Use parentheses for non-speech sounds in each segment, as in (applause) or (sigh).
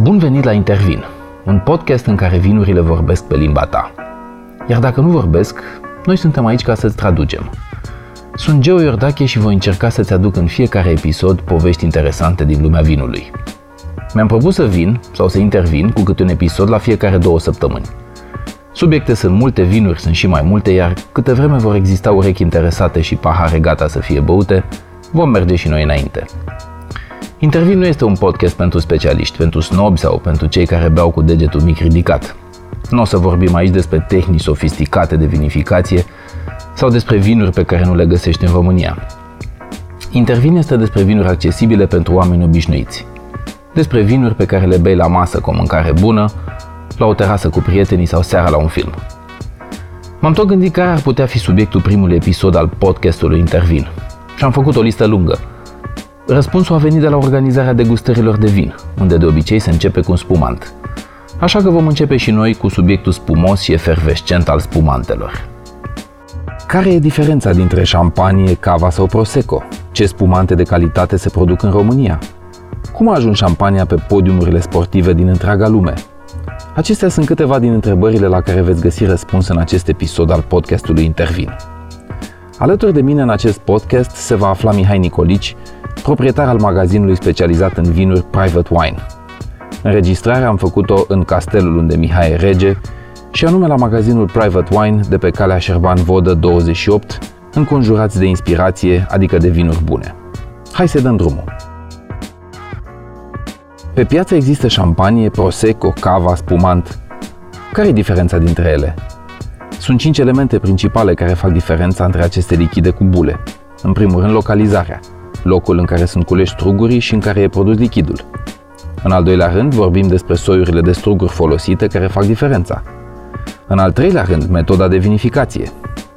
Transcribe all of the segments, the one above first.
Bun venit la Intervin, un podcast în care vinurile vorbesc pe limba ta. Iar dacă nu vorbesc, noi suntem aici ca să-ți traducem. Sunt Geo Iordache și voi încerca să-ți aduc în fiecare episod povești interesante din lumea vinului. Mi-am propus să vin sau să intervin cu câte un episod la fiecare două săptămâni. Subiecte sunt multe, vinuri sunt și mai multe, iar câte vreme vor exista urechi interesate și pahare gata să fie băute, vom merge și noi înainte. Intervin nu este un podcast pentru specialiști, pentru snobi sau pentru cei care beau cu degetul mic ridicat. Nu o să vorbim aici despre tehnici sofisticate de vinificație sau despre vinuri pe care nu le găsești în România. Intervin este despre vinuri accesibile pentru oameni obișnuiți. Despre vinuri pe care le bei la masă cu o mâncare bună, la o terasă cu prietenii sau seara la un film. M-am tot gândit care ar putea fi subiectul primului episod al podcastului Intervin și am făcut o listă lungă – Răspunsul a venit de la organizarea degustărilor de vin, unde de obicei se începe cu un spumant. Așa că vom începe și noi cu subiectul spumos și efervescent al spumantelor. Care e diferența dintre șampanie, cava sau prosecco? Ce spumante de calitate se produc în România? Cum a ajuns șampania pe podiumurile sportive din întreaga lume? Acestea sunt câteva din întrebările la care veți găsi răspuns în acest episod al podcastului Intervin. Alături de mine în acest podcast se va afla Mihai Nicolici, proprietar al magazinului specializat în vinuri Private Wine. Înregistrarea am făcut-o în castelul unde Mihai e rege și anume la magazinul Private Wine de pe calea Șerban Vodă 28, înconjurați de inspirație, adică de vinuri bune. Hai să dăm drumul! Pe piață există șampanie, prosecco, cava, spumant. Care e diferența dintre ele? Sunt cinci elemente principale care fac diferența între aceste lichide cu bule. În primul rând, localizarea – locul în care sunt culeși strugurii și în care e produs lichidul. În al doilea rând, vorbim despre soiurile de struguri folosite care fac diferența. În al treilea rând, metoda de vinificație.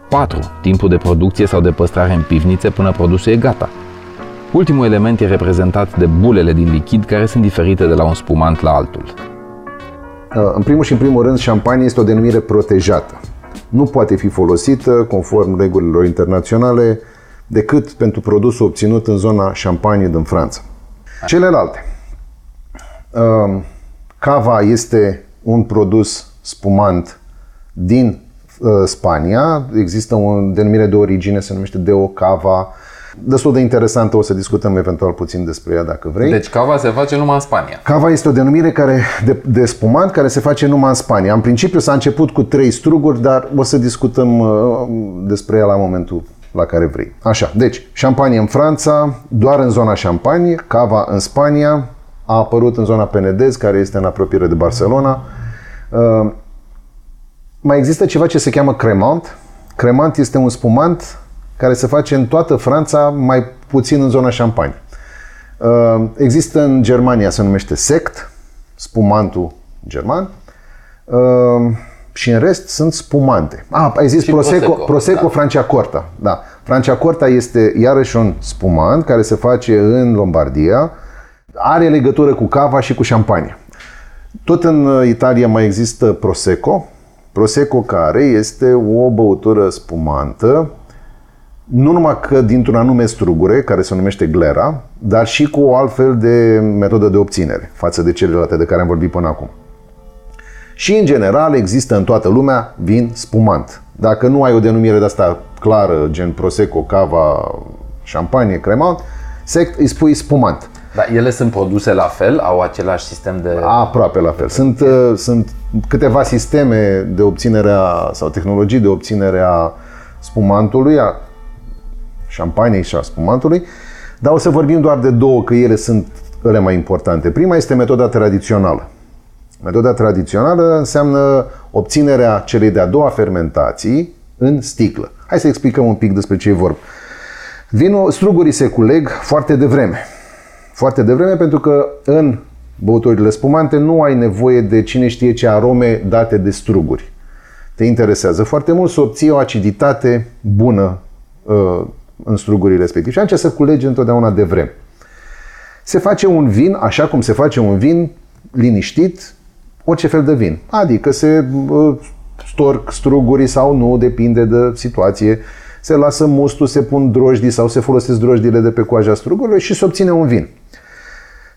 4. Timpul de producție sau de păstrare în pivnițe până produsul e gata. Ultimul element e reprezentat de bulele din lichid care sunt diferite de la un spumant la altul. Uh, în primul și în primul rând, șampanie este o denumire protejată. Nu poate fi folosită, conform regulilor internaționale, decât pentru produsul obținut în zona Champagne din Franța. Celelalte. Um, cava este un produs spumant din uh, Spania. Există o denumire de origine, se numește Deo Cava. Destul de interesantă, o să discutăm eventual puțin despre ea dacă vrei. Deci cava se face numai în Spania. Cava este o denumire care, de, de spumant care se face numai în Spania. În principiu s-a început cu trei struguri, dar o să discutăm uh, despre ea la momentul la care vrei. Așa, deci, șampanie în Franța, doar în zona șampanie, cava în Spania, a apărut în zona Penedez, care este în apropiere de Barcelona. Uh, mai există ceva ce se cheamă cremant. Cremant este un spumant care se face în toată Franța, mai puțin în zona șampanie. Uh, există în Germania, se numește sect, spumantul german. Uh, și în rest sunt spumante. Ah, ai zis Prosecco, Prosecco, Prosecco da. Franciacorta. Da. Franciacorta este iarăși un spumant care se face în Lombardia. Are legătură cu cava și cu șampanie. Tot în uh, Italia mai există Prosecco. Prosecco care este o băutură spumantă, nu numai că dintr-un anume strugure, care se numește glera, dar și cu o altfel de metodă de obținere față de celelalte de care am vorbit până acum. Și, în general, există în toată lumea vin spumant. Dacă nu ai o denumire de asta clară, gen Prosecco, Cava, Champagne, Cremant, sect, îi spui spumant. Dar ele sunt produse la fel? Au același sistem de... Aproape la fel. Sunt, uh, sunt câteva sisteme de obținere a, sau tehnologii de obținere a spumantului, a șampanei și a spumantului, dar o să vorbim doar de două, că ele sunt ele mai importante. Prima este metoda tradițională. Metoda tradițională înseamnă obținerea celei de-a doua fermentații în sticlă. Hai să explicăm un pic despre ce e vorba. Vinul, strugurii se culeg foarte devreme. Foarte devreme pentru că în băuturile spumante nu ai nevoie de cine știe ce arome date de struguri. Te interesează foarte mult să obții o aciditate bună uh, în strugurii respective. Și atunci să culege întotdeauna de vreme. Se face un vin, așa cum se face un vin liniștit, orice fel de vin. Adică se storc strugurii sau nu, depinde de situație. Se lasă mustul, se pun drojdii sau se folosesc drojdile de pe coaja strugurilor și se obține un vin.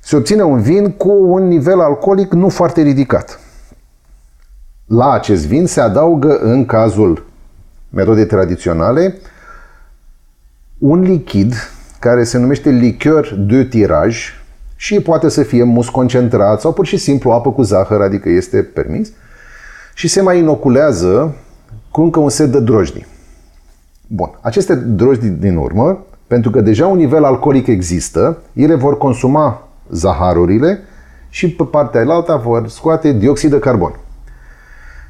se obține un vin cu un nivel alcoolic nu foarte ridicat. La acest vin se adaugă, în cazul metodei tradiționale, un lichid care se numește liqueur de tiraj și poate să fie mus concentrat sau pur și simplu apă cu zahăr, adică este permis, și se mai inoculează cu încă un set de drojdii. Bun, aceste drojdii din urmă, pentru că deja un nivel alcoolic există, ele vor consuma zaharurile și pe partea alta vor scoate dioxid de carbon.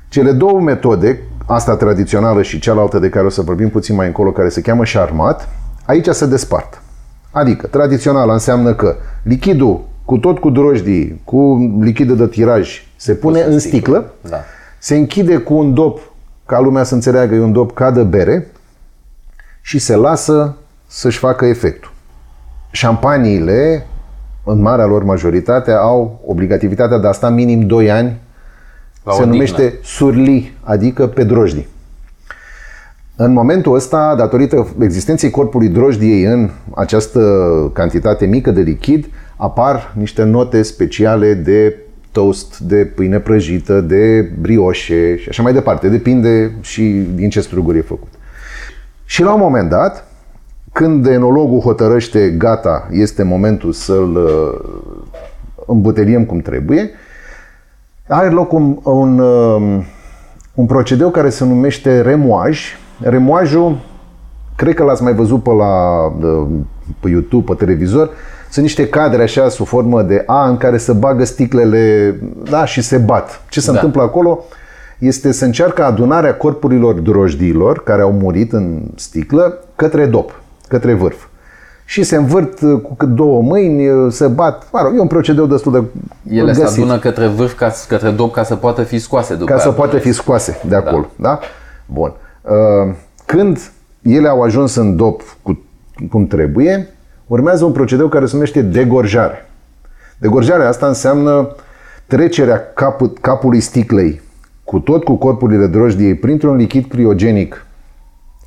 Cele două metode, asta tradițională și cealaltă de care o să vorbim puțin mai încolo, care se cheamă șarmat, aici se despart. Adică, tradițional înseamnă că lichidul cu tot cu drojdii, cu lichid de tiraj, se pune în sticlă, da. se închide cu un dop, ca lumea să înțeleagă, e un dop ca de bere și se lasă să-și facă efectul. Șampaniile, în marea lor majoritate, au obligativitatea de a sta minim 2 ani la se numește surli, adică pe drojdii. În momentul ăsta, datorită existenței corpului drojdiei în această cantitate mică de lichid, apar niște note speciale de toast, de pâine prăjită, de brioșe și așa mai departe. Depinde și din ce struguri e făcut. Și la un moment dat, când enologul hotărăște gata, este momentul să-l uh, îmbuteliem cum trebuie, are loc un, un, um, un procedeu care se numește remoaj. Remoajul, cred că l-ați mai văzut pe, la, pe YouTube, pe televizor, sunt niște cadre așa sub formă de A în care se bagă sticlele da, și se bat. Ce se da. întâmplă acolo este să încearcă adunarea corpurilor drojdiilor care au murit în sticlă către dop, către vârf și se învârt uh, cu două mâini, uh, se bat. Mă rog, e un procedeu destul de Ele găsit. se adună către vârf, ca, către dop, ca să poată fi scoase după Ca să poată fi scoase de da. acolo, da? da? Bun. Uh, când ele au ajuns în dop cu, cum trebuie, urmează un procedeu care se numește degorjare. Degorjarea asta înseamnă trecerea cap, capului sticlei cu tot cu corpurile drojdiei printr-un lichid criogenic.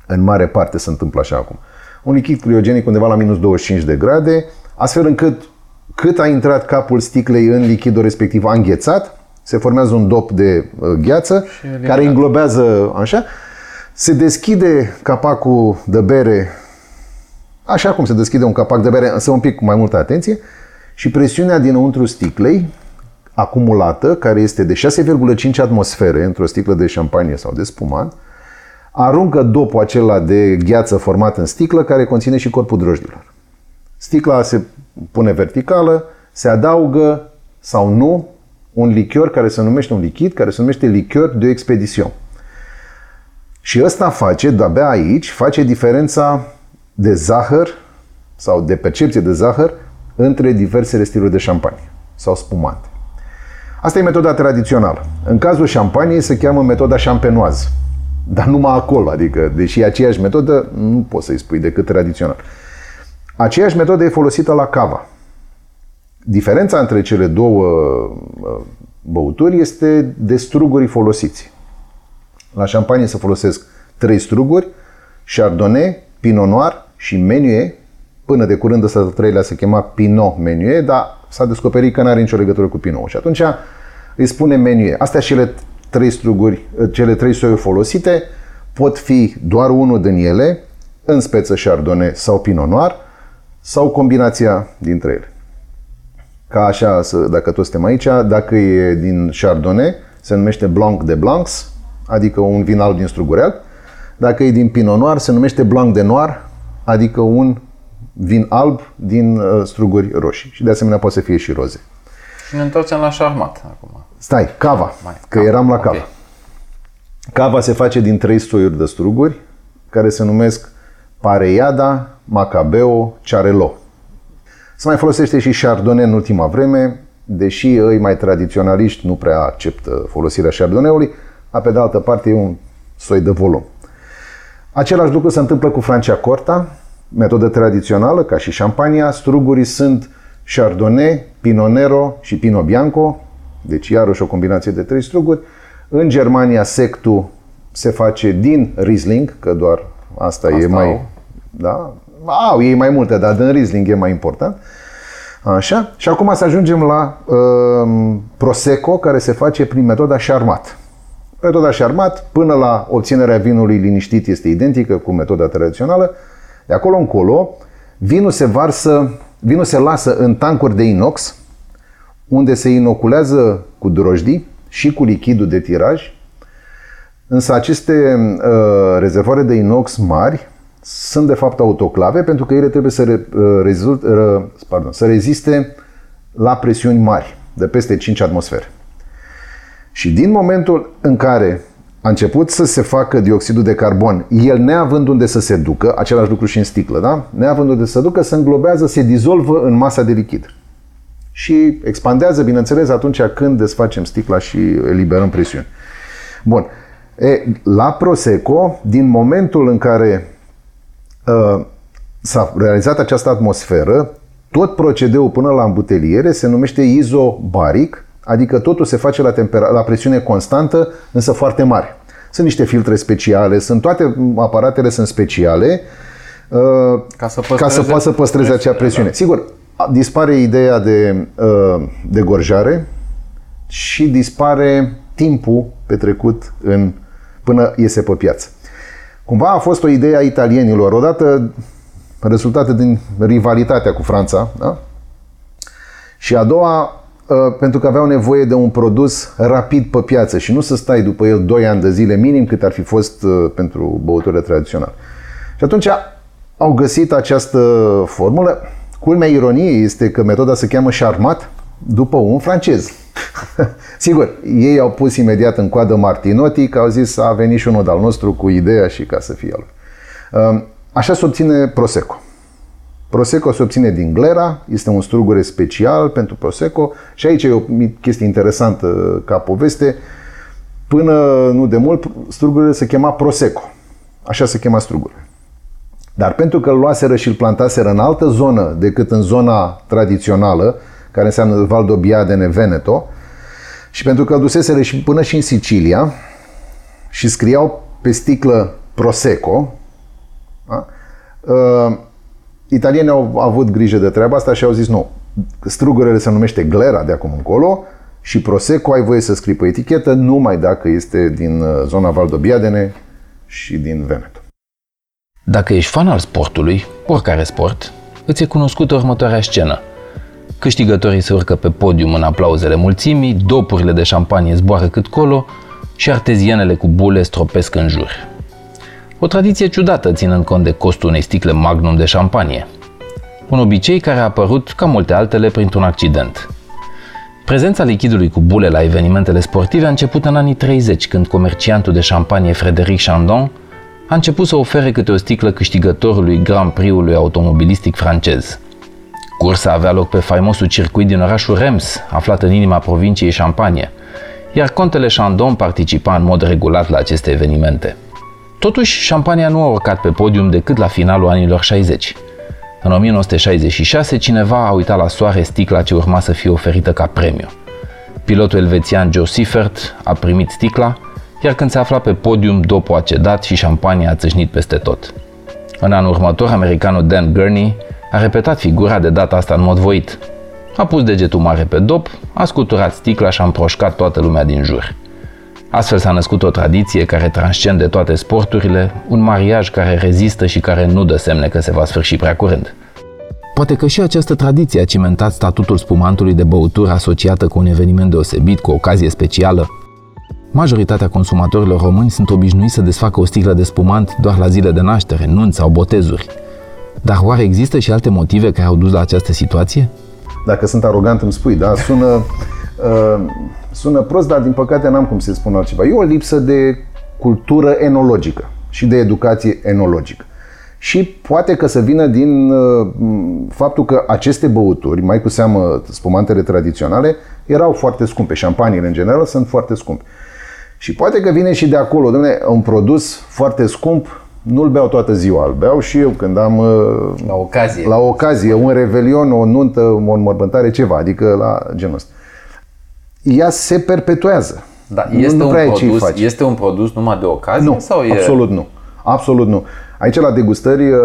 În mare parte se întâmplă așa acum un lichid criogenic undeva la minus 25 de grade, astfel încât cât a intrat capul sticlei în lichidul respectiv a înghețat, se formează un dop de uh, gheață care înglobează așa, se deschide capacul de bere așa cum se deschide un capac de bere, însă un pic cu mai multă atenție și presiunea dinăuntru sticlei acumulată, care este de 6,5 atmosfere într-o sticlă de șampanie sau de spumant, aruncă dopul acela de gheață format în sticlă care conține și corpul drojdilor. Sticla se pune verticală, se adaugă sau nu un lichior care se numește un lichid, care se numește lichior de expediție. Și ăsta face, de-abia aici, face diferența de zahăr sau de percepție de zahăr între diversele stiluri de șampanie sau spumante. Asta e metoda tradițională. În cazul șampaniei se cheamă metoda șampenoază. Dar numai acolo, adică, deși e aceeași metodă, nu poți să-i spui decât tradițional. Aceeași metodă e folosită la cava. Diferența între cele două uh, băuturi este de struguri folosiți. La șampanie se folosesc trei struguri, Chardonnay, Pinot Noir și Meunier. Până de curând ăsta de treilea se chema Pinot Meunier, dar s-a descoperit că nu are nicio legătură cu Pinot. Și atunci îi spune Meunier. Astea și ele trei struguri, cele trei soiuri folosite, pot fi doar unul din ele, în speță Chardonnay sau Pinot Noir, sau combinația dintre ele. Ca așa, dacă toți suntem aici, dacă e din Chardonnay, se numește Blanc de Blancs, adică un vin alb din struguri Dacă e din Pinot Noir, se numește Blanc de Noir, adică un vin alb din uh, struguri roșii. Și de asemenea poate să fie și roze. Și ne întoarcem la șarmat acum. Stai, cava, Mai, că cava. eram la cava. Okay. Cava se face din trei soiuri de struguri, care se numesc Pareiada, Macabeo, Charelo. Se mai folosește și Chardonnay în ultima vreme, deși ei mai tradiționaliști nu prea acceptă folosirea Chardonnay-ului, a pe de altă parte e un soi de volum. Același lucru se întâmplă cu Franciacorta, metodă tradițională, ca și șampania. Strugurii sunt Chardonnay, Pinot Nero și Pinot Bianco, deci iarăși o combinație de trei struguri. În Germania sectul se face din Riesling, că doar asta, asta e mai... Au. Da? Au ei mai multe, dar din Riesling e mai important. Așa. Și acum să ajungem la uh, Prosecco, care se face prin metoda șarmat. Metoda șarmat, până la obținerea vinului liniștit, este identică cu metoda tradițională. De acolo încolo, vinul se varsă, vinul se lasă în tancuri de inox, unde se inoculează cu drojdii și cu lichidul de tiraj. Însă aceste uh, rezervoare de inox mari sunt de fapt autoclave pentru că ele trebuie să, re, uh, rezult, uh, pardon, să reziste la presiuni mari, de peste 5 atmosfere. Și din momentul în care a început să se facă dioxidul de carbon, el neavând unde să se ducă, același lucru și în sticlă, da? Neavând unde să se ducă, se înglobează, se dizolvă în masa de lichid. Și expandează, bineînțeles, atunci când desfacem sticla și eliberăm presiuni. Bun. E, la Prosecco, din momentul în care uh, s-a realizat această atmosferă, tot procedeul până la îmbuteliere se numește izobaric, adică totul se face la, tempera- la presiune constantă, însă foarte mare. Sunt niște filtre speciale, sunt toate aparatele sunt speciale uh, ca să, ca să poată să păstreze acea presiune. Da. Sigur, dispare ideea de, uh, de gorjare și dispare timpul petrecut în, până iese pe piață. Cumva a fost o idee a italienilor, odată rezultată din rivalitatea cu Franța, da? și a doua, ă, pentru că aveau nevoie de un produs rapid pe piață și nu să stai după el 2 ani de zile minim cât ar fi fost ă, pentru băuturile tradiționale. Și atunci au găsit această formulă. Culmea ironiei este că metoda se cheamă Charmat după un francez. (laughs) Sigur, ei au pus imediat în coadă Martinotti, că au zis a venit și unul al nostru cu ideea și ca să fie el. Um, așa se obține Prosecco. Prosecco se obține din glera, este un strugure special pentru Prosecco și aici e o chestie interesantă ca poveste. Până nu de mult, strugurile se chema Prosecco. Așa se chema strugurile. Dar pentru că îl luaseră și îl plantaseră în altă zonă decât în zona tradițională, care înseamnă Valdobbiadene, Veneto, și pentru că duseseră și până și în Sicilia și scriau pe sticlă Prosecco, da? uh, italienii au avut grijă de treaba asta și au zis nu, strugurele se numește Glera de acum încolo și Prosecco ai voie să scrii pe etichetă numai dacă este din uh, zona Valdobbiadene și din Veneto. Dacă ești fan al sportului, oricare sport, îți e cunoscută următoarea scenă – câștigătorii se urcă pe podium în aplauzele mulțimii, dopurile de șampanie zboară cât colo și artezianele cu bule stropesc în jur. O tradiție ciudată ținând cont de costul unei sticle magnum de șampanie. Un obicei care a apărut, ca multe altele, printr-un accident. Prezența lichidului cu bule la evenimentele sportive a început în anii 30, când comerciantul de șampanie Frederic Chandon a început să ofere câte o sticlă câștigătorului Grand Prix-ului automobilistic francez – Cursa avea loc pe faimosul circuit din orașul Rems, aflat în inima provinciei Champagne, iar contele Chandon participa în mod regulat la aceste evenimente. Totuși, Champagne nu a urcat pe podium decât la finalul anilor 60. În 1966, cineva a uitat la soare sticla ce urma să fie oferită ca premiu. Pilotul elvețian Joe Siffert a primit sticla, iar când se afla pe podium, dopul a cedat și Champagne a țâșnit peste tot. În anul următor, americanul Dan Gurney a repetat figura de data asta în mod voit. A pus degetul mare pe dop, a scuturat sticla și a împroșcat toată lumea din jur. Astfel s-a născut o tradiție care transcende toate sporturile, un mariaj care rezistă și care nu dă semne că se va sfârși prea curând. Poate că și această tradiție a cimentat statutul spumantului de băutură asociată cu un eveniment deosebit, cu o ocazie specială. Majoritatea consumatorilor români sunt obișnuiți să desfacă o sticlă de spumant doar la zile de naștere, nunți sau botezuri – dar oare există și alte motive care au dus la această situație? Dacă sunt arogant îmi spui, da? Sună, (laughs) uh, sună prost, dar din păcate n-am cum să spun altceva. E o lipsă de cultură enologică și de educație enologică. Și poate că să vină din uh, faptul că aceste băuturi, mai cu seamă spumantele tradiționale, erau foarte scumpe. Șampaniile, în general, sunt foarte scumpe. Și poate că vine și de acolo, domne, un produs foarte scump nu-l beau toată ziua, îl beau și eu când am... Uh, la ocazie. La ocazie, un revelion, o nuntă, o înmormântare, ceva, adică la genul ăsta. Ea se perpetuează. Da, este, nu, nu un produs, este un produs numai de ocazie? Nu, sau e... absolut nu. Absolut nu. Aici la degustări uh,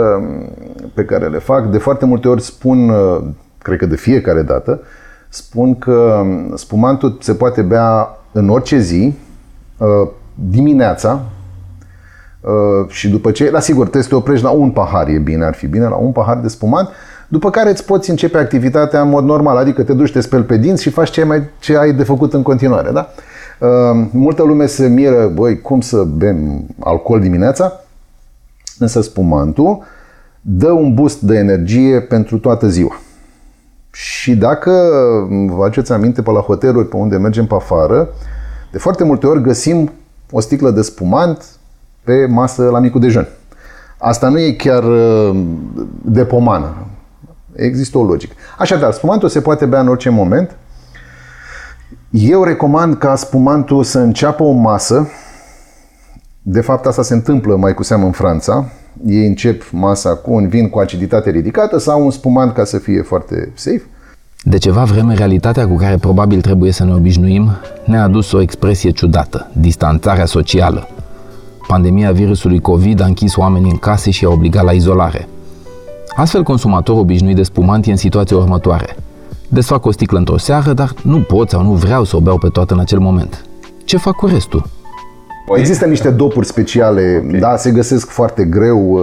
pe care le fac, de foarte multe ori spun uh, cred că de fiecare dată, spun că spumantul se poate bea în orice zi, uh, dimineața, uh, și după ce, la sigur, trebuie să te oprești la un pahar, e bine, ar fi bine, la un pahar de spumant, după care îți poți începe activitatea în mod normal, adică te duci, te speli pe dinți și faci ce ai, mai, ce ai de făcut în continuare, da? Uh, multă lume se miră, băi, cum să bem alcool dimineața, însă spumantul dă un boost de energie pentru toată ziua. Și dacă vă faceți aminte pe la hoteluri pe unde mergem pe afară, de foarte multe ori găsim o sticlă de spumant pe masă la micul dejun. Asta nu e chiar uh, de pomană. Există o logică. Așadar, spumantul se poate bea în orice moment. Eu recomand ca spumantul să înceapă o masă. De fapt, asta se întâmplă mai cu seamă în Franța. Ei încep masa cu un vin cu aciditate ridicată sau un spumant ca să fie foarte safe. De ceva vreme, realitatea cu care probabil trebuie să ne obișnuim ne-a adus o expresie ciudată, distanțarea socială. Pandemia virusului COVID a închis oamenii în case și a obligat la izolare. Astfel, consumatorul obișnuit de spumant e în situația următoare. Desfac o sticlă într-o seară, dar nu pot sau nu vreau să o beau pe toată în acel moment. Ce fac cu restul? Există niște dopuri speciale, okay. da, se găsesc foarte greu, uh,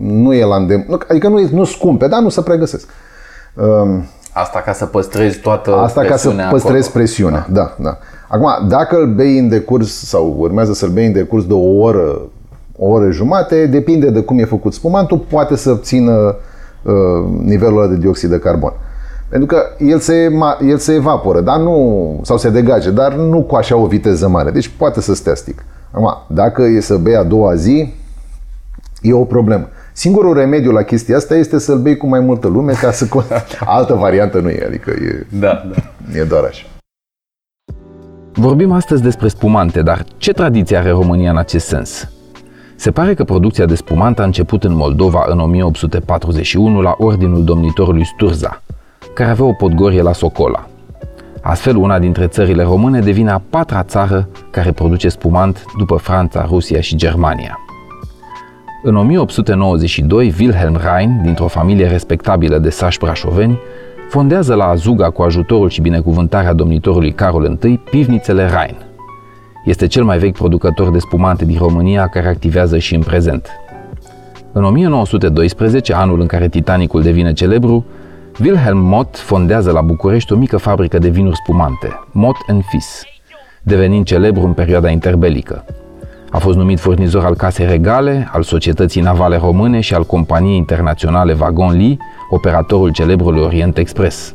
nu e la îndemn, adică nu, e, nu scumpe, dar nu se pregăsesc. Um, Asta ca să păstrezi toată Asta ca să păstrezi acolo. presiunea, da, da. Acum, dacă îl bei în decurs sau urmează să-l bei în decurs de o oră, o oră jumate, depinde de cum e făcut spumantul, poate să țină uh, nivelul de dioxid de carbon. Pentru că el se, el se evaporă, dar nu, sau se degage, dar nu cu așa o viteză mare. Deci poate să stea stic. Acum, dacă e să bei a doua zi, e o problemă. Singurul remediu la chestia asta este să-l bei cu mai multă lume ca să... (laughs) Altă variantă nu e, adică e, da, da. e doar așa. Vorbim astăzi despre spumante, dar ce tradiție are România în acest sens? Se pare că producția de spumant a început în Moldova în 1841 la ordinul domnitorului Sturza, care avea o podgorie la Socola. Astfel, una dintre țările române devine a patra țară care produce spumant după Franța, Rusia și Germania. În 1892, Wilhelm Rhein, dintr-o familie respectabilă de sași brașoveni, fondează la Azuga cu ajutorul și binecuvântarea domnitorului Carol I pivnițele Rhein. Este cel mai vechi producător de spumante din România care activează și în prezent. În 1912, anul în care Titanicul devine celebru, Wilhelm Mott fondează la București o mică fabrică de vinuri spumante, Mott Fis, devenind celebru în perioada interbelică. A fost numit furnizor al Casei Regale, al Societății Navale Române și al companiei internaționale Vagon Lee, operatorul celebrului Orient Express.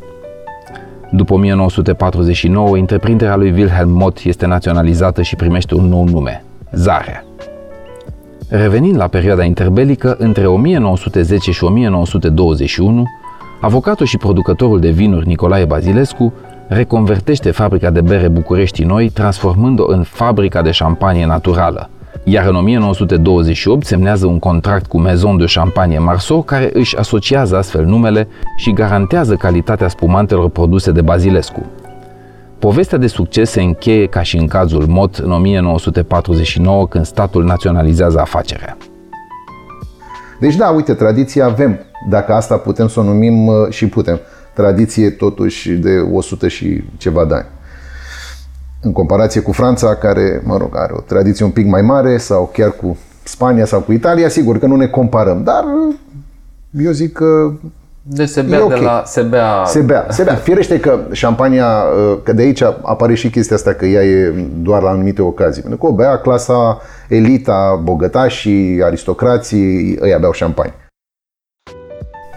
După 1949, întreprinderea lui Wilhelm Mott este naționalizată și primește un nou nume, Zarea. Revenind la perioada interbelică, între 1910 și 1921, avocatul și producătorul de vinuri Nicolae Bazilescu reconvertește fabrica de bere București Noi, transformând-o în fabrica de șampanie naturală. Iar în 1928 semnează un contract cu Maison de Champagne Marceau, care își asociază astfel numele și garantează calitatea spumantelor produse de Bazilescu. Povestea de succes se încheie ca și în cazul MOT în 1949, când statul naționalizează afacerea. Deci da, uite, tradiție avem. Dacă asta putem să o numim uh, și putem tradiție totuși de 100 și ceva de ani. În comparație cu Franța, care, mă rog, are o tradiție un pic mai mare, sau chiar cu Spania sau cu Italia, sigur că nu ne comparăm, dar eu zic că deci se bea, okay. de la, se bea... Se bea, se bea. Firește că șampania, că de aici apare și chestia asta că ea e doar la anumite ocazii. Pentru că o bea clasa, elita, bogătașii, aristocrații, ăia beau șampanie.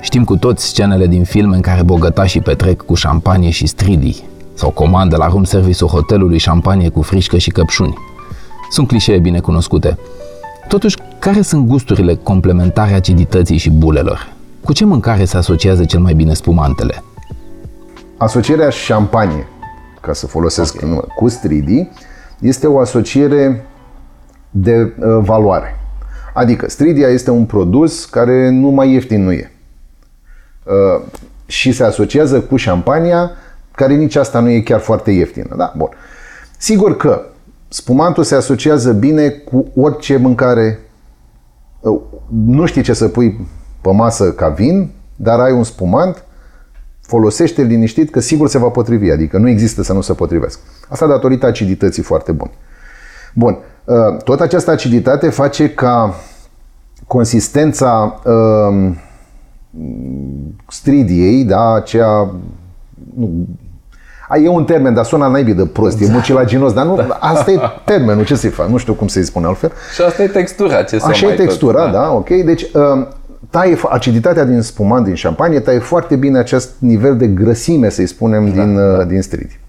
Știm cu toți scenele din filme în care bogătașii petrec cu șampanie și stridii sau comandă la room service-ul hotelului șampanie cu frișcă și căpșuni. Sunt clișee bine cunoscute. Totuși, care sunt gusturile complementare acidității și bulelor? Cu ce mâncare se asociază cel mai bine spumantele? Asocierea șampanie, ca să folosesc okay. nume, cu stridii, este o asociere de uh, valoare. Adică stridia este un produs care nu mai ieftin nu e. Uh, și se asociază cu șampania, care nici asta nu e chiar foarte ieftină. Da? Bun. Sigur că spumantul se asociază bine cu orice mâncare. Uh, nu știi ce să pui pe masă ca vin, dar ai un spumant, folosește liniștit că sigur se va potrivi, adică nu există să nu se potrivească. Asta datorită acidității foarte bune. Bun, uh, tot această aciditate face ca consistența uh, stridiei, da, aceea nu, E un termen, dar sună naibii de prost, e da. mucilaginos, dar nu, da. asta e termenul, ce să-i fac? Nu știu cum să-i spun altfel. Și asta e textura, ce Așa e textura, tot, da. da, ok. Deci, uh, taie aciditatea din spumant, din șampanie, taie foarte bine acest nivel de grăsime, să-i spunem, da, din, da. Uh, din stridi.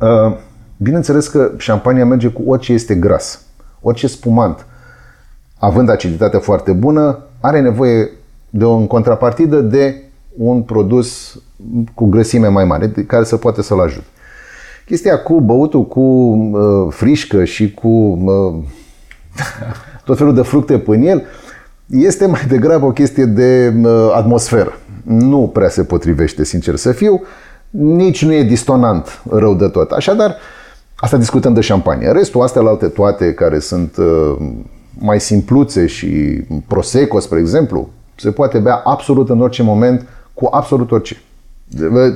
Uh, bineînțeles că șampania merge cu orice este gras, orice spumant, având aciditate foarte bună, are nevoie de o în contrapartidă de un produs cu grăsime mai mare, care să poate să-l ajute. Chestia cu băutul cu uh, frișcă și cu uh, tot felul de fructe pe el este mai degrabă o chestie de uh, atmosferă. Nu prea se potrivește, sincer să fiu. Nici nu e distonant rău de tot. Așadar, asta discutăm de șampanie. Restul, astea alte toate care sunt uh, mai simpluțe și prosecco, spre exemplu, se poate bea absolut în orice moment cu absolut orice.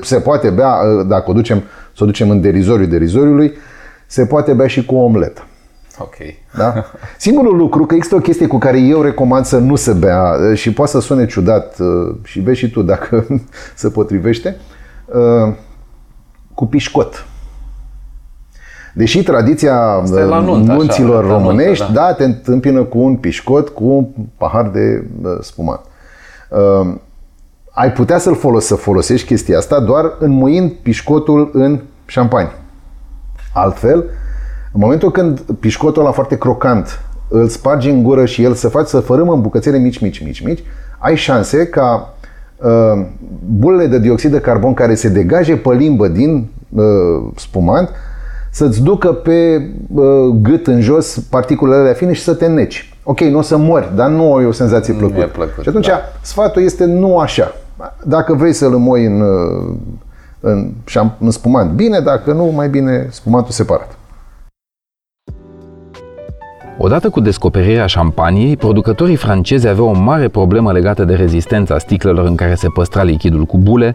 Se poate bea, uh, dacă o ducem, să o ducem în derizoriu derizoriului, se poate bea și cu o omletă. Ok. Da? (laughs) Singurul lucru, că există o chestie cu care eu recomand să nu se bea uh, și poate să sune ciudat uh, și bei și tu dacă (laughs) se potrivește, cu pișcot. Deși tradiția nunt, nunților așa, românești, nuntă, da. da, te întâmpină cu un pișcot, cu un pahar de spumant ai putea să-l folos, să folosești chestia asta doar înmuind pișcotul în șampanie. Altfel, în momentul când pișcotul ăla foarte crocant îl spargi în gură și el să faci să fărâmă în bucățele mici, mici, mici, mici, ai șanse ca uh, bulele de dioxid de carbon care se degaje pe limbă din uh, spumant să-ți ducă pe uh, gât în jos particulele alea fine și să te neci. Ok, nu o să mori, dar nu ai o senzație plăcută. plăcut, și atunci da. sfatul este nu așa. Dacă vrei să-l înmoi în, în, în spumant, bine, dacă nu, mai bine spumantul separat. Odată cu descoperirea șampaniei, producătorii francezi aveau o mare problemă legată de rezistența sticlelor în care se păstra lichidul cu bule,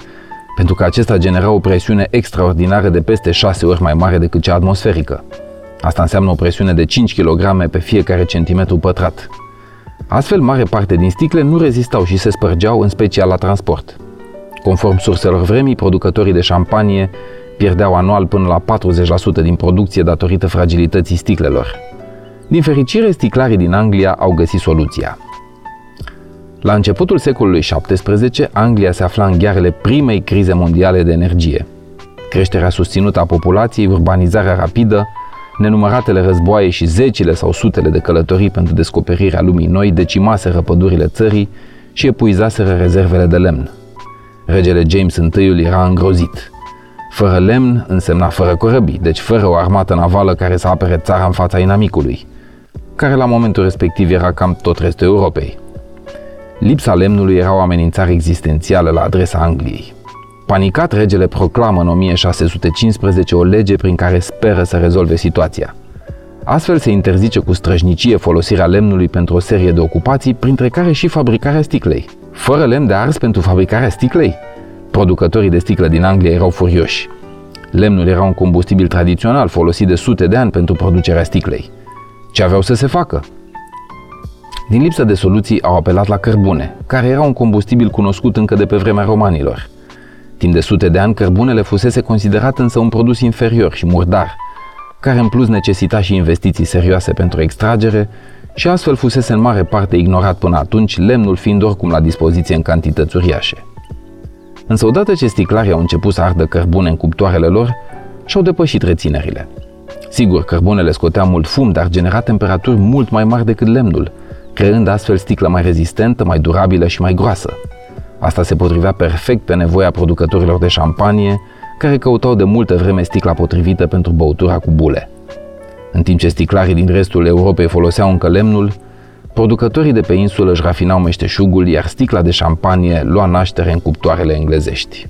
pentru că acesta genera o presiune extraordinară de peste 6 ori mai mare decât cea atmosferică. Asta înseamnă o presiune de 5 kg pe fiecare centimetru pătrat. Astfel, mare parte din sticle nu rezistau și se spărgeau, în special la transport. Conform surselor vremii, producătorii de șampanie pierdeau anual până la 40% din producție datorită fragilității sticlelor. Din fericire, sticlarii din Anglia au găsit soluția. La începutul secolului XVII, Anglia se afla în ghearele primei crize mondiale de energie. Creșterea susținută a populației, urbanizarea rapidă, Nenumăratele războaie și zecile sau sutele de călătorii pentru descoperirea lumii noi decimaseră pădurile țării și epuizaseră rezervele de lemn. Regele James I era îngrozit. Fără lemn însemna fără corăbii, deci fără o armată navală care să apere țara în fața inamicului, care la momentul respectiv era cam tot restul Europei. Lipsa lemnului era o amenințare existențială la adresa Angliei. Panicat, regele proclamă în 1615 o lege prin care speră să rezolve situația. Astfel se interzice cu străjnicie folosirea lemnului pentru o serie de ocupații, printre care și fabricarea sticlei. Fără lemn de ars pentru fabricarea sticlei? Producătorii de sticlă din Anglia erau furioși. Lemnul era un combustibil tradițional folosit de sute de ani pentru producerea sticlei. Ce aveau să se facă? Din lipsă de soluții au apelat la cărbune, care era un combustibil cunoscut încă de pe vremea romanilor. Timp de sute de ani, cărbunele fusese considerat însă un produs inferior și murdar, care în plus necesita și investiții serioase pentru extragere și astfel fusese în mare parte ignorat până atunci, lemnul fiind oricum la dispoziție în cantități uriașe. Însă odată ce sticlarii au început să ardă cărbune în cuptoarele lor, și-au depășit reținerile. Sigur, cărbunele scotea mult fum, dar genera temperaturi mult mai mari decât lemnul, creând astfel sticlă mai rezistentă, mai durabilă și mai groasă. Asta se potrivea perfect pe nevoia producătorilor de șampanie, care căutau de multă vreme sticla potrivită pentru băutura cu bule. În timp ce sticlarii din restul Europei foloseau încă lemnul, producătorii de pe insulă își rafinau meșteșugul, iar sticla de șampanie lua naștere în cuptoarele englezești.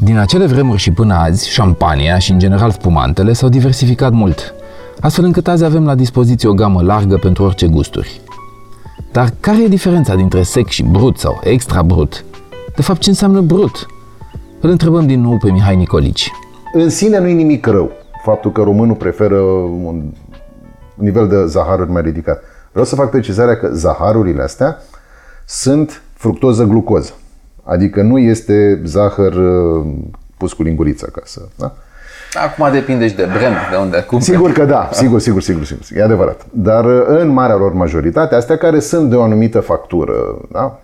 Din acele vremuri și până azi, șampania și în general spumantele s-au diversificat mult, astfel încât azi avem la dispoziție o gamă largă pentru orice gusturi. Dar care e diferența dintre sec și brut sau extra brut? De fapt, ce înseamnă brut? Îl întrebăm din nou pe Mihai Nicolici. În sine nu e nimic rău faptul că românul preferă un nivel de zaharuri mai ridicat. Vreau să fac precizarea că zaharurile astea sunt fructoză-glucoză. Adică nu este zahăr uh, pus cu lingurița acasă. Da? Acum depinde și de brand, de unde cum. Sigur că da, sigur, sigur, sigur, sigur, e adevărat. Dar uh, în marea lor majoritate, astea care sunt de o anumită factură, da?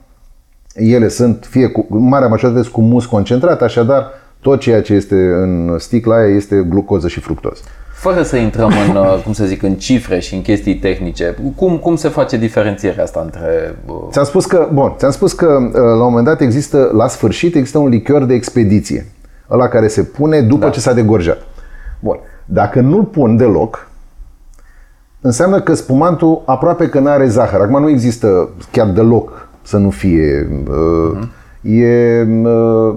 ele sunt fie cu, marea majoritate sunt cu mus concentrat, așadar tot ceea ce este în sticla aia este glucoză și fructoză. Fără să intrăm în, uh, cum să zic, în cifre și în chestii tehnice, cum, cum se face diferențierea asta între... Uh, ți-am spus că, bun, ți-am spus că la un moment dat există, la sfârșit, există un lichior de expediție ăla care se pune după da. ce s-a degorjat. Bun. Dacă nu-l pun deloc, înseamnă că spumantul aproape că nu are zahăr. Acum nu există chiar deloc să nu fie. Uh-huh. E uh,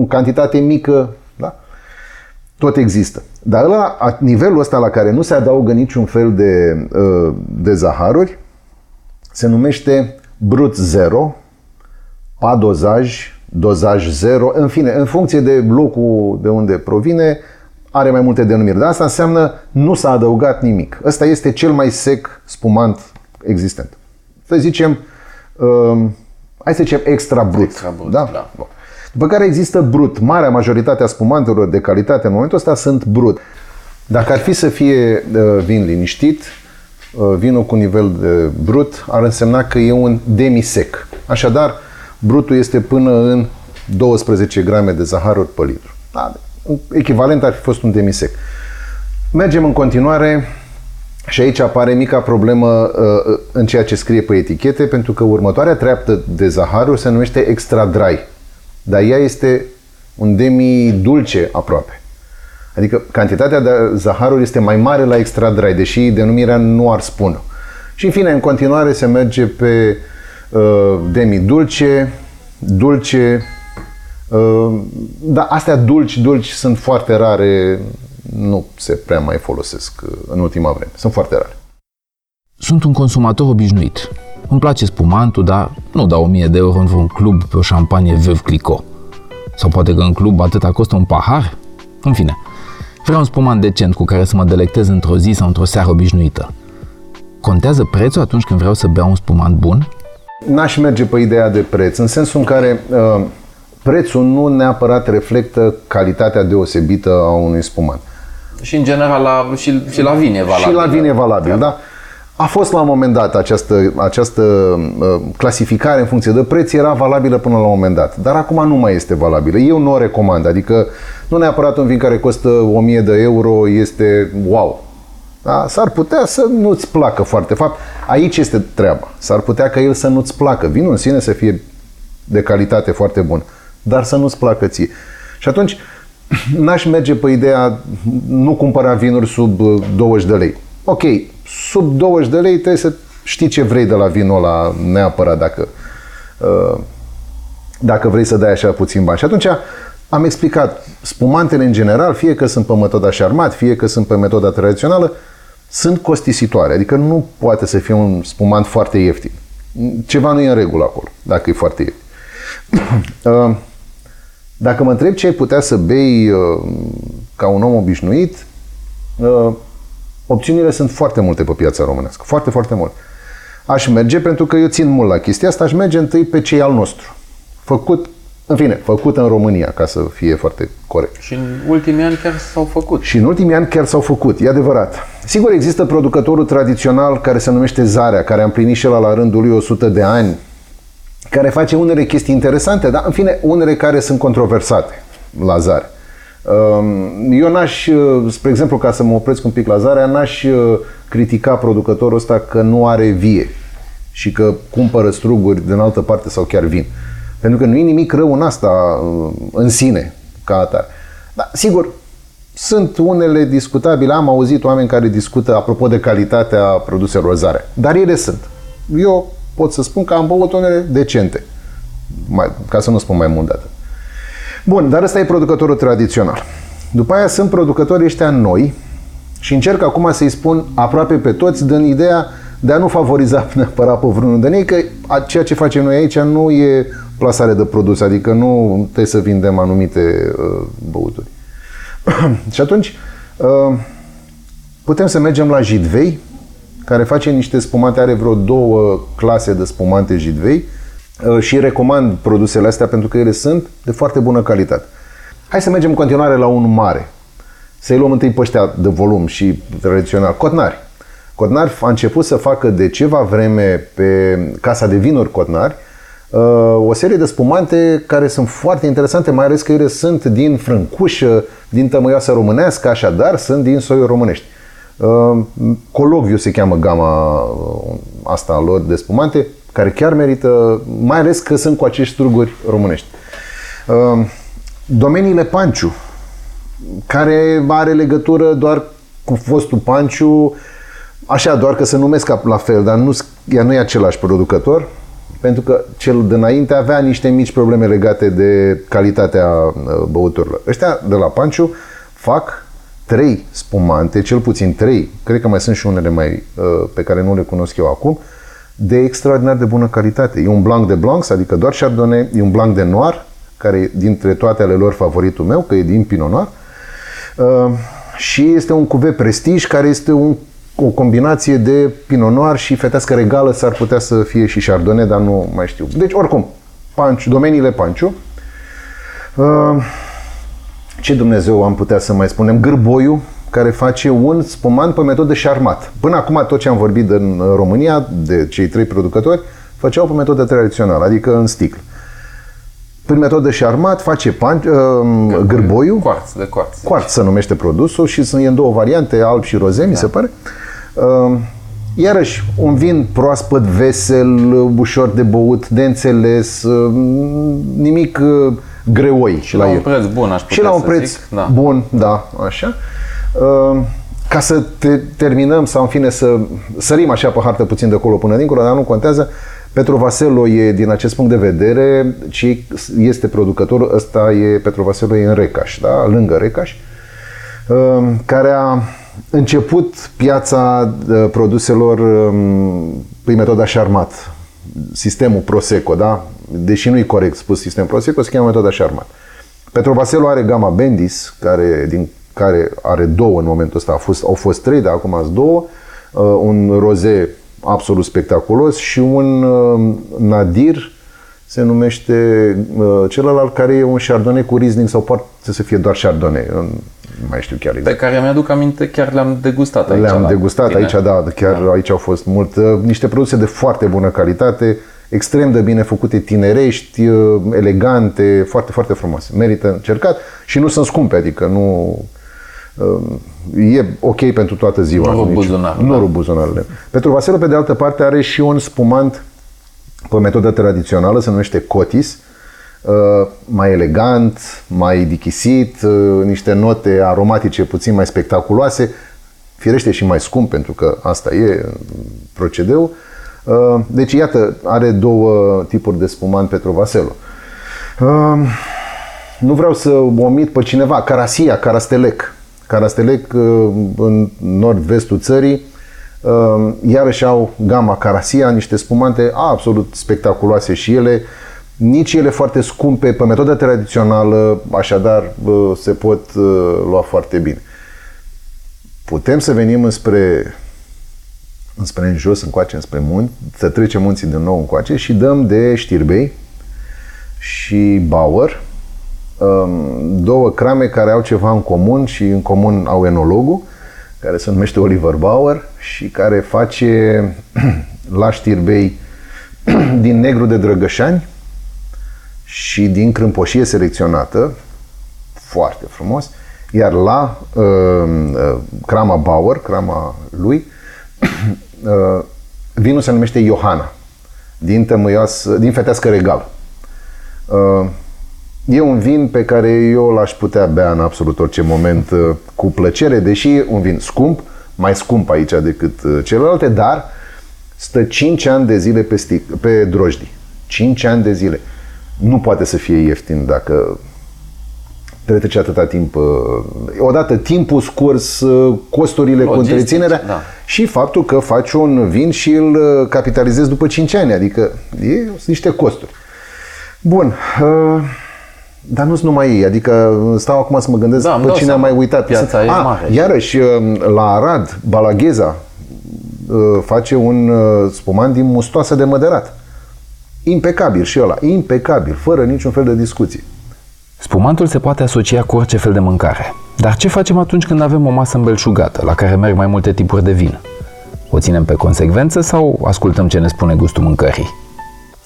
o cantitate mică, da? Tot există. Dar la nivelul ăsta la care nu se adaugă niciun fel de, uh, de zaharuri, se numește brut zero, pa dozaj, dozaj zero, în fine, în funcție de locul de unde provine, are mai multe denumiri. Dar asta înseamnă nu s-a adăugat nimic. Ăsta este cel mai sec spumant existent. Să zicem, um, hai să zicem extra brut. Extra brut, da? da. După care există brut. Marea majoritate a spumantelor de calitate în momentul ăsta sunt brut. Dacă ar fi să fie uh, vin liniștit, uh, vinul cu nivel de brut ar însemna că e un demisec. Așadar, brutul este până în 12 grame de zaharuri pe litru. Da, echivalent ar fi fost un demisec. Mergem în continuare și aici apare mica problemă uh, în ceea ce scrie pe etichete, pentru că următoarea treaptă de zaharuri se numește extra dry. Dar ea este un demi dulce aproape. Adică cantitatea de zaharuri este mai mare la extra dry, deși denumirea nu ar spune. Și în fine, în continuare se merge pe uh, demi dulce, dulce, uh, dar astea dulci, dulci sunt foarte rare, nu se prea mai folosesc uh, în ultima vreme, sunt foarte rare. Sunt un consumator obișnuit. Îmi place spumantul, dar nu dau 1000 de euro în vreun club pe o șampanie Veuve Clicquot. Sau poate că în club atâta costă un pahar? În fine, vreau un spumant decent cu care să mă delectez într-o zi sau într-o seară obișnuită. Contează prețul atunci când vreau să beau un spumant bun? N-aș merge pe ideea de preț, în sensul în care uh, prețul nu neapărat reflectă calitatea deosebită a unui spumant. Și în general la, și, și la vin e valabil. Și la vin e valabil, da. da. A fost la un moment dat această, această uh, clasificare în funcție de preț, era valabilă până la un moment dat. Dar acum nu mai este valabilă. Eu nu o recomand. Adică nu neapărat un vin care costă 1000 de euro este wow. Da? S-ar putea să nu-ți placă foarte. fapt, aici este treaba. S-ar putea ca el să nu-ți placă. Vinul în sine să fie de calitate foarte bun, dar să nu-ți placă ție. Și atunci (clears throat) n-aș merge pe ideea nu cumpăra vinuri sub 20 de lei. Ok, sub 20 de lei trebuie să știi ce vrei de la vinul ăla neapărat dacă, uh, dacă vrei să dai așa puțin bani. Și atunci am explicat, spumantele în general, fie că sunt pe metoda șarmat, fie că sunt pe metoda tradițională, sunt costisitoare. Adică nu poate să fie un spumant foarte ieftin. Ceva nu e în regulă acolo, dacă e foarte ieftin. (coughs) Uh, dacă mă întreb ce ai putea să bei uh, ca un om obișnuit, Opțiunile sunt foarte multe pe piața românească. Foarte, foarte mult. Aș merge, pentru că eu țin mult la chestia asta, aș merge întâi pe cei al nostru. Făcut, în fine, făcut în România, ca să fie foarte corect. Și în ultimii ani chiar s-au făcut. Și în ultimii ani chiar s-au făcut, e adevărat. Sigur, există producătorul tradițional care se numește Zarea, care a împlinit și el la rândul lui 100 de ani, care face unele chestii interesante, dar în fine, unele care sunt controversate la Zare. Ehm, eu n-aș, uh, spre exemplu, ca să mă opresc un pic la Zarea, n-aș uh, critica producătorul ăsta că nu are vie și că cumpără struguri din altă parte sau chiar vin. Pentru că nu e nimic rău în asta uh, în sine, ca atare. Dar, sigur, sunt unele discutabile, am auzit oameni care discută apropo de calitatea produselor zare, dar ele sunt. Eu pot să spun că am băut unele decente, mai, ca să nu spun mai mult de atât. Bun, dar ăsta e producătorul tradițional. După aia sunt producătorii ăștia noi și încerc acum să-i spun aproape pe toți din ideea de a nu favoriza (laughs) neapărat pe vreunul de ei, că ceea ce facem noi aici nu e plasare de produs, adică nu trebuie să vindem anumite uh, băuturi. (clears throat) și atunci uh, putem să mergem la Jidvei, care face niște spumante, are vreo două clase de spumante Jidvei uh, și recomand produsele astea pentru că ele sunt de foarte bună calitate. Hai să mergem în continuare la unul mare. Să-i luăm întâi pe ăștia de volum și tradițional. Cotnari. Cotnari a început să facă de ceva vreme pe Casa de Vinuri Cotnari uh, o serie de spumante care sunt foarte interesante, mai ales că ele sunt din frâncușă, din tămâioasă românească, așadar sunt din soiuri românești. Uh, Cologviu se cheamă gama uh, asta a lor de spumante, care chiar merită, mai ales că sunt cu acești struguri românești. Domeniile Panciu, care are legătură doar cu fostul Panciu, așa, doar că se numesc la fel, dar nu, ea nu e același producător, pentru că cel dinainte avea niște mici probleme legate de calitatea uh, băuturilor. Ăștia de la Panciu fac trei spumante, cel puțin trei, cred că mai sunt și unele mai uh, pe care nu le cunosc eu acum, de extraordinar de bună calitate. E un blanc de blanc, adică doar Chardonnay, e un blanc de noir, care e dintre toate ale lor favoritul meu, că e din Pinot Noir, uh, și este un cuve prestige care este un, o combinație de Pinot Noir și fetească regală, s-ar putea să fie și Chardonnay, dar nu mai știu. Deci, oricum, Panciu, domeniile Panciu. Uh, ce Dumnezeu am putea să mai spunem? Gârboiu, care face un spumant pe metodă șarmat. Până acum tot ce am vorbit în România, de cei trei producători, făceau pe metodă tradițională, adică în sticlă. Prin metodă șarmat face pan, uh, gârboiu. Quarț, de quarț. Quarț se numește produsul și sunt în două variante, alb și roze, da. mi se pare. Uh, iarăși, un vin proaspăt, vesel, ușor de băut, de înțeles, uh, nimic uh, greoi și la, la un preț bun, aș putea Și la un preț zic, da. bun, da, așa. Uh, ca să te terminăm sau în fine să sărim așa pe hartă puțin de acolo până dincolo, dar nu contează, Petro Vaselo e din acest punct de vedere, ce este producătorul, ăsta e, Petro Vaselo e în Recaș, da? lângă Recaș, um, care a început piața uh, produselor um, prin metoda Charmat, sistemul Prosecco, da? Deși nu e corect spus sistem Prosecco, se cheamă metoda Charmat. Petro Vaselo are gama Bendis, care, din care are două în momentul ăsta, au fost, au fost trei, dar acum sunt două, uh, un roze absolut spectaculos și un uh, nadir se numește uh, celălalt care e un chardonnay cu Riesling sau poate să fie doar chardonnay. Nu mai știu chiar exact. Pe care mi-aduc aminte, chiar le-am degustat aici. Le-am degustat tine. aici, da, chiar da. aici au fost mult. Uh, niște produse de foarte bună calitate, extrem de bine făcute, tinerești, uh, elegante, foarte, foarte frumoase. Merită încercat și nu sunt scumpe, adică nu e ok pentru toată ziua. Nu rup buzunarul. Nu da. rup buzunarele. Petru Vaselu, pe de altă parte, are și un spumant pe metodă tradițională, se numește Cotis, uh, mai elegant, mai dichisit, uh, niște note aromatice puțin mai spectaculoase, firește și mai scump, pentru că asta e procedeu. Uh, deci, iată, are două tipuri de spumant Petru Vaselu. Nu vreau să omit pe cineva, Carasia, Carastelec, Carastelec uh, în nord-vestul țării, uh, iarăși au gama Carasia, niște spumante absolut spectaculoase și ele, nici ele foarte scumpe, pe metodă tradițională, așadar uh, se pot lua foarte bine. Putem să venim înspre înspre în jos, încoace, înspre munți, să trecem munții din nou încoace și dăm de Știrbei și Bauer, Um, două crame care au ceva în comun și în comun au enologul, care se numește Oliver Bauer și care face (clears throat) la știrbei (clears throat) din negru de drăgășani și din crâmpoșie selecționată, foarte frumos, iar la uh, uh, crama Bauer, crama lui, (clears throat) uh, vinul se numește Johanna, din, tămâioasă, din fetească regal. Uh, E un vin pe care eu l-aș putea bea în absolut orice moment uh, cu plăcere, deși e un vin scump, mai scump aici decât uh, celelalte, dar stă 5 ani de zile pe, stic, pe drojdi. 5 ani de zile. Nu poate să fie ieftin dacă petrece atâta timp. Uh, odată timpul scurs, costurile cu întreținerea da. și faptul că faci un vin și îl capitalizezi după 5 ani, adică e, sunt niște costuri. Bun. Uh, dar nu-s numai ei. Adică stau acum să mă gândesc Da, îmi pe dau cine a seama. mai uitat. Piața e ah, mare. Iarăși, uh, la Arad, Balagheza uh, face un uh, spuman din mustoasă de măderat. Impecabil și ăla. Impecabil. Fără niciun fel de discuție. Spumantul se poate asocia cu orice fel de mâncare. Dar ce facem atunci când avem o masă îmbelșugată, la care merg mai multe tipuri de vin? O ținem pe consecvență sau ascultăm ce ne spune gustul mâncării?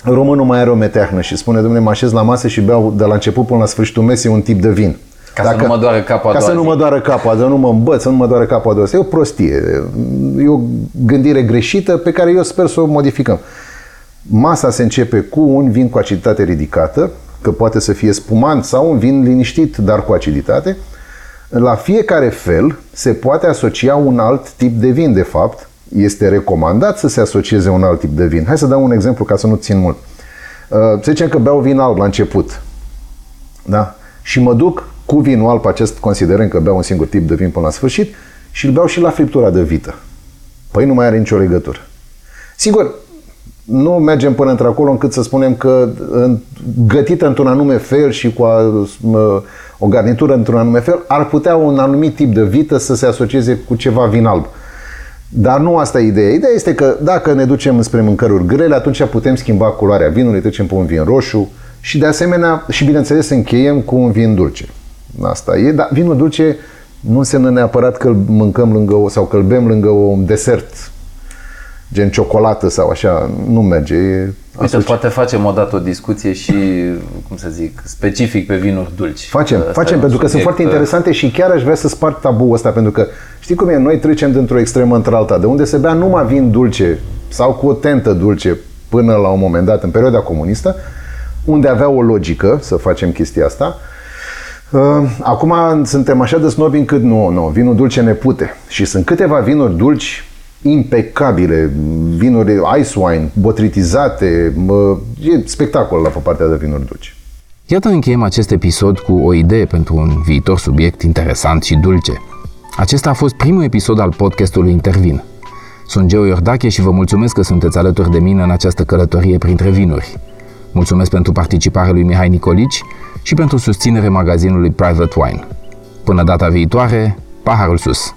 Românul mai are o meteahnă și spune, domnule, mă așez la masă și beau de la început până la sfârșitul mesei un tip de vin. Ca să nu mă doară capul a Ca să doua nu zi. mă doară capul, să nu mă îmbăț, să nu mă doară capul a doua zi. E o prostie. E o gândire greșită pe care eu sper să o modificăm. Masa se începe cu un vin cu aciditate ridicată, că poate să fie spumant sau un vin liniștit, dar cu aciditate. La fiecare fel se poate asocia un alt tip de vin, de fapt. Este recomandat să se asocieze un alt tip de vin. Hai să dau un exemplu ca să nu țin mult. Uh, Să zicem că beau vin alb la început. Da? Și mă duc cu vinul alb acest, considerând că beau un singur tip de vin până la sfârșit, și îl beau și la friptura de vită. Păi nu mai are nicio legătură. Sigur, nu mergem până într-acolo încât să spunem că în- gătită într-un anume fel și cu a, mă, o garnitură într-un anume fel, ar putea un anumit tip de vită să se asocieze cu ceva vin alb. Dar nu asta e ideea. Ideea este că dacă ne ducem spre mâncăruri grele, atunci putem schimba culoarea vinului, trecem pe un vin roșu și de asemenea, și bineînțeles, încheiem cu un vin dulce. Asta e, dar vinul dulce nu înseamnă neapărat că îl mâncăm lângă o, sau că îl bem lângă un desert gen ciocolată sau așa, nu merge. E Uite, asoci- poate facem odată o discuție și, cum să zic, specific pe vinuri dulci. Facem, Asta e facem, un pentru că sunt subiect, foarte interesante și chiar aș vrea să sparg tabuul ăsta, pentru că știi cum e, noi trecem dintr-o extremă într-alta, de unde se bea numai vin dulce sau cu o tentă dulce până la un moment dat, în perioada comunistă, unde avea o logică să facem chestia asta. Uh, Acum suntem așa de snobi încât nu, nu, vinul dulce ne pute. Și sunt câteva vinuri dulci impecabile, vinuri ice wine, botritizate, mă, e spectacol la partea de vinuri dulci. Iată încheiem acest episod cu o idee pentru un viitor subiect interesant și dulce. Acesta a fost primul episod al podcastului Intervin. Sunt Geo Iordache și vă mulțumesc că sunteți alături de mine în această călătorie printre vinuri. Mulțumesc pentru participarea lui Mihai Nicolici și pentru susținere magazinului Private Wine. Până data viitoare, paharul sus!